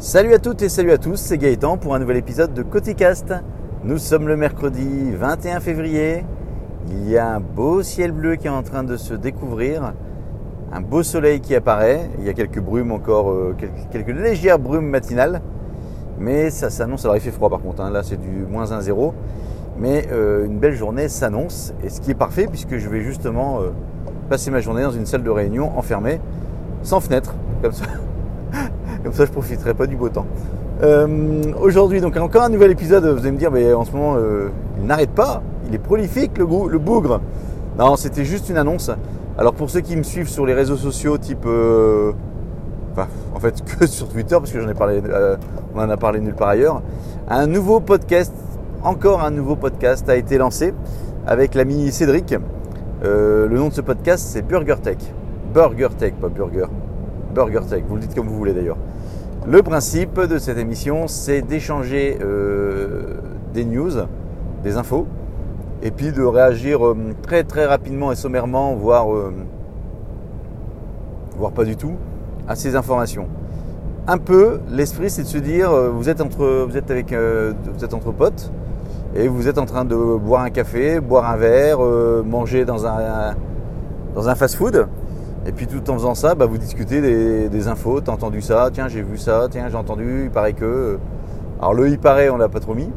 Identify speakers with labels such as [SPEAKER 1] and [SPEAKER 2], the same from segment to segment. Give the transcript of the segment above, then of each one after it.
[SPEAKER 1] Salut à toutes et salut à tous, c'est Gaëtan pour un nouvel épisode de Coticast. Nous sommes le mercredi 21 février. Il y a un beau ciel bleu qui est en train de se découvrir, un beau soleil qui apparaît. Il y a quelques brumes encore, euh, quelques, légères brumes matinales, mais ça s'annonce. Alors il fait froid par contre, hein. là c'est du moins 1-0, mais euh, une belle journée s'annonce, et ce qui est parfait puisque je vais justement euh, passer ma journée dans une salle de réunion enfermée, sans fenêtre, comme ça. Comme ça, je profiterai pas du beau temps. Euh, Aujourd'hui, donc encore un nouvel épisode. Vous allez me dire, mais en ce moment, euh, il n'arrête pas. Il est prolifique, le, bougre. Non, c'était juste une annonce. Alors pour ceux qui me suivent sur les réseaux sociaux, type, euh, enfin, en fait que sur Twitter, parce que j'en ai parlé, on en a parlé nulle part ailleurs. Un nouveau podcast, encore un nouveau podcast a été lancé avec l'ami Cédric. Le nom de ce podcast, c'est Burger Tech. Burger Tech, pas Burger. Burger Tech, vous le dites comme vous voulez d'ailleurs. Le principe de cette émission, c'est d'échanger euh, des news, des infos, et puis de réagir euh, très très rapidement et sommairement, voire, euh, voire pas du tout, à ces informations. Un peu, l'esprit, c'est de se dire, vous êtes entre, vous êtes avec, vous êtes entre potes, et vous êtes en train de boire un café, boire un verre, manger dans un, dans un fast-food. Et puis tout en faisant ça, bah, vous discutez des, infos. T'as entendu ça Tiens, j'ai vu ça. Tiens, j'ai entendu. Il paraît que. Alors le il paraît, on l'a pas trop mis.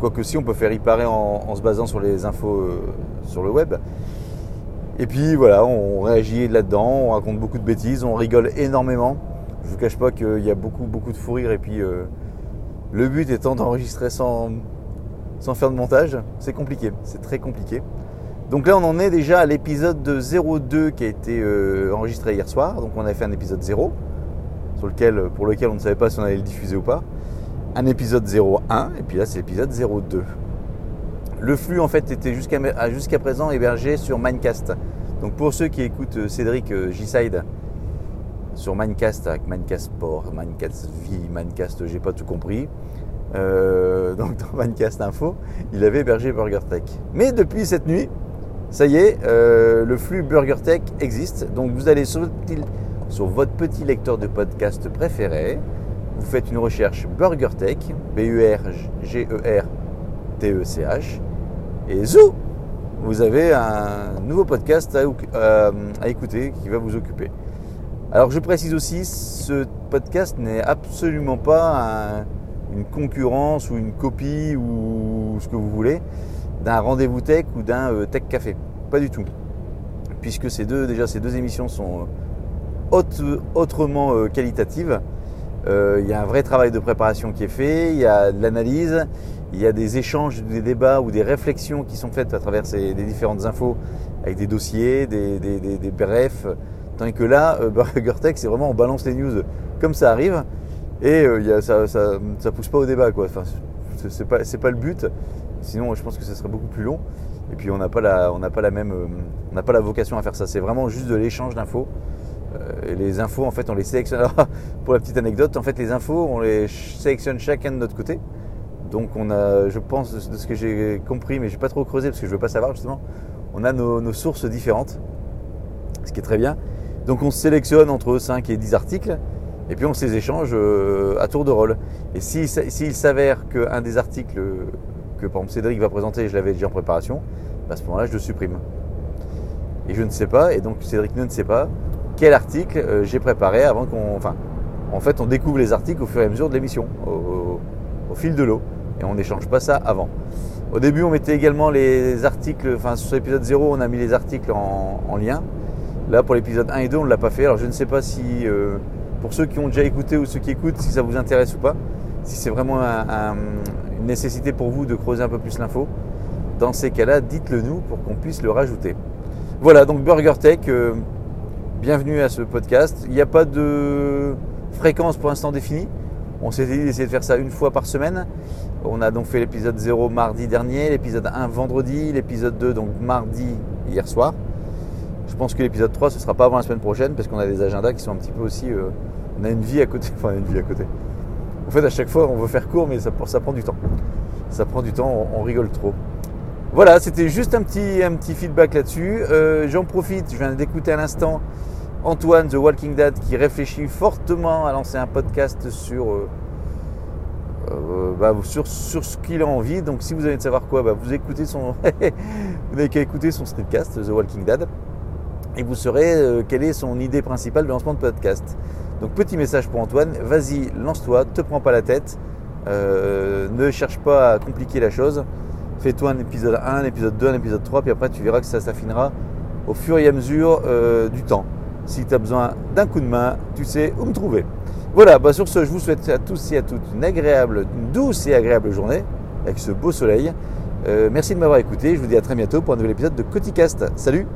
[SPEAKER 1] Quoique si, on peut faire il paraît en, en se basant sur les infos euh, sur le web. Et puis voilà, on réagit là-dedans, on raconte beaucoup de bêtises, on rigole énormément. Je vous cache pas qu'il y a beaucoup beaucoup de fou rire et puis euh, le but étant d'enregistrer sans, sans faire de montage, c'est compliqué, c'est très compliqué. Donc là, on en est déjà à l'épisode de 02 qui a été euh, enregistré hier soir. Donc on a fait un épisode 0, sur lequel, pour lequel on ne savait pas si on allait le diffuser ou pas. Un épisode 01, et puis là, c'est l'épisode 02. Le flux, en fait, était jusqu'à présent hébergé sur Minecast. Donc pour ceux qui écoutent euh, Cédric euh, G-Side sur Minecast, avec Minecast Sport, Minecast Vie, Minecast, j'ai pas tout compris. Euh, donc dans Minecast Info, il avait hébergé BurgerTech. Mais depuis cette nuit, ça y est, euh, le flux BurgerTech existe. Donc vous allez sur, votre petit lecteur de podcast préféré, vous faites une recherche BurgerTech, B-U-R-G-E-R-T-E-C-H, et zou, vous avez un nouveau podcast à, euh, à écouter qui va vous occuper. Alors je précise aussi, ce podcast n'est absolument pas un, une concurrence ou une copie ou ce que vous voulez d'un rendez-vous tech ou d'un euh, tech café. Pas du tout. Puisque ces deux, déjà ces deux émissions sont haute, autrement euh, qualitatives. Euh, il y a un vrai travail de préparation qui est fait, il y a de l'analyse, il y a des échanges, des débats ou des réflexions qui sont faites à travers ces, des différentes infos avec des dossiers, des, des, des, brefs. Tandis que là, euh, BurgerTech, c'est vraiment on balance les news comme ça arrive et euh, y a, ça, ça, ça, pousse pas au débat quoi. Enfin, c'est pas, pas le but. Sinon, je pense que ce serait beaucoup plus long. Et puis, on n'a pas la, même, euh, on n'a pas la vocation à faire ça. C'est vraiment juste de l'échange d'infos. Euh, et les infos, en fait, on les sélectionne. Alors, pour la petite anecdote, en fait, les infos, on les sélectionne chacun de notre côté. Donc, on a, je pense, de ce que j'ai compris, mais j'ai pas trop creusé parce que je veux pas savoir justement. On a nos, nos sources différentes, ce qui est très bien. Donc, on sélectionne entre 5 et 10 articles. Et puis on se les échange euh, à tour de rôle. Et s'il si, si s'avère qu'un des articles que par exemple Cédric va présenter, je l'avais déjà en préparation, bah, à ce moment-là je le supprime. Et je ne sais pas, et donc Cédric ne sait pas quel article euh, j'ai préparé avant qu'on. Enfin, en fait, on découvre les articles au fur et à mesure de l'émission, au, fil de l'eau. Et on n'échange pas ça avant. Au début, on mettait également les articles, enfin sur l'épisode 0, on a mis les articles en, en lien. Là, pour l'épisode 1 et 2, on ne l'a pas fait. Alors je ne sais pas si. Euh, pour ceux qui ont déjà écouté ou ceux qui écoutent, si ça vous intéresse ou pas, si c'est vraiment un, nécessité pour vous de creuser un peu plus l'info, dans ces cas-là, dites-le nous pour qu'on puisse le rajouter. Voilà, donc Burger Tech, euh, bienvenue à ce podcast. Il n'y a pas de fréquence pour l'instant définie. On s'est dit d'essayer de faire ça une fois par semaine. On a donc fait l'épisode 0 mardi dernier, l'épisode 1 vendredi, l'épisode 2 donc mardi hier soir. Je pense que l'épisode 3 ce sera pas avant la semaine prochaine parce qu'on a des agendas qui sont un petit peu aussi. Euh, on a une vie à côté. Enfin, une vie à côté. En fait, à chaque fois, on veut faire court, mais ça, prend du temps. Ça prend du temps, on, rigole trop. Voilà, c'était juste un petit, un petit feedback là-dessus. Euh, J'en profite, je viens d'écouter à l'instant Antoine The Walking Dead qui réfléchit fortement à lancer un podcast sur, euh, euh, bah, sur, ce qu'il a envie. Donc si vous avez de savoir quoi, bah, vous écoutez son. vous n'avez qu'à écouter son streetcast, The Walking Dead. Et vous saurez quelle est son idée principale de lancement de podcast. Donc petit message pour Antoine, vas-y, lance-toi, te prends pas la tête, ne cherche pas à compliquer la chose. Fais-toi un épisode 1, un épisode 2, un épisode 3, puis après tu verras que ça s'affinera au fur et à mesure du temps. Si tu as besoin d'un coup de main, tu sais où me trouver. Voilà, bah sur ce, je vous souhaite à tous et à toutes une agréable, une douce et agréable journée avec ce beau soleil. Euh, merci de m'avoir écouté. Je vous dis à très bientôt pour un nouvel épisode de Coticast. Salut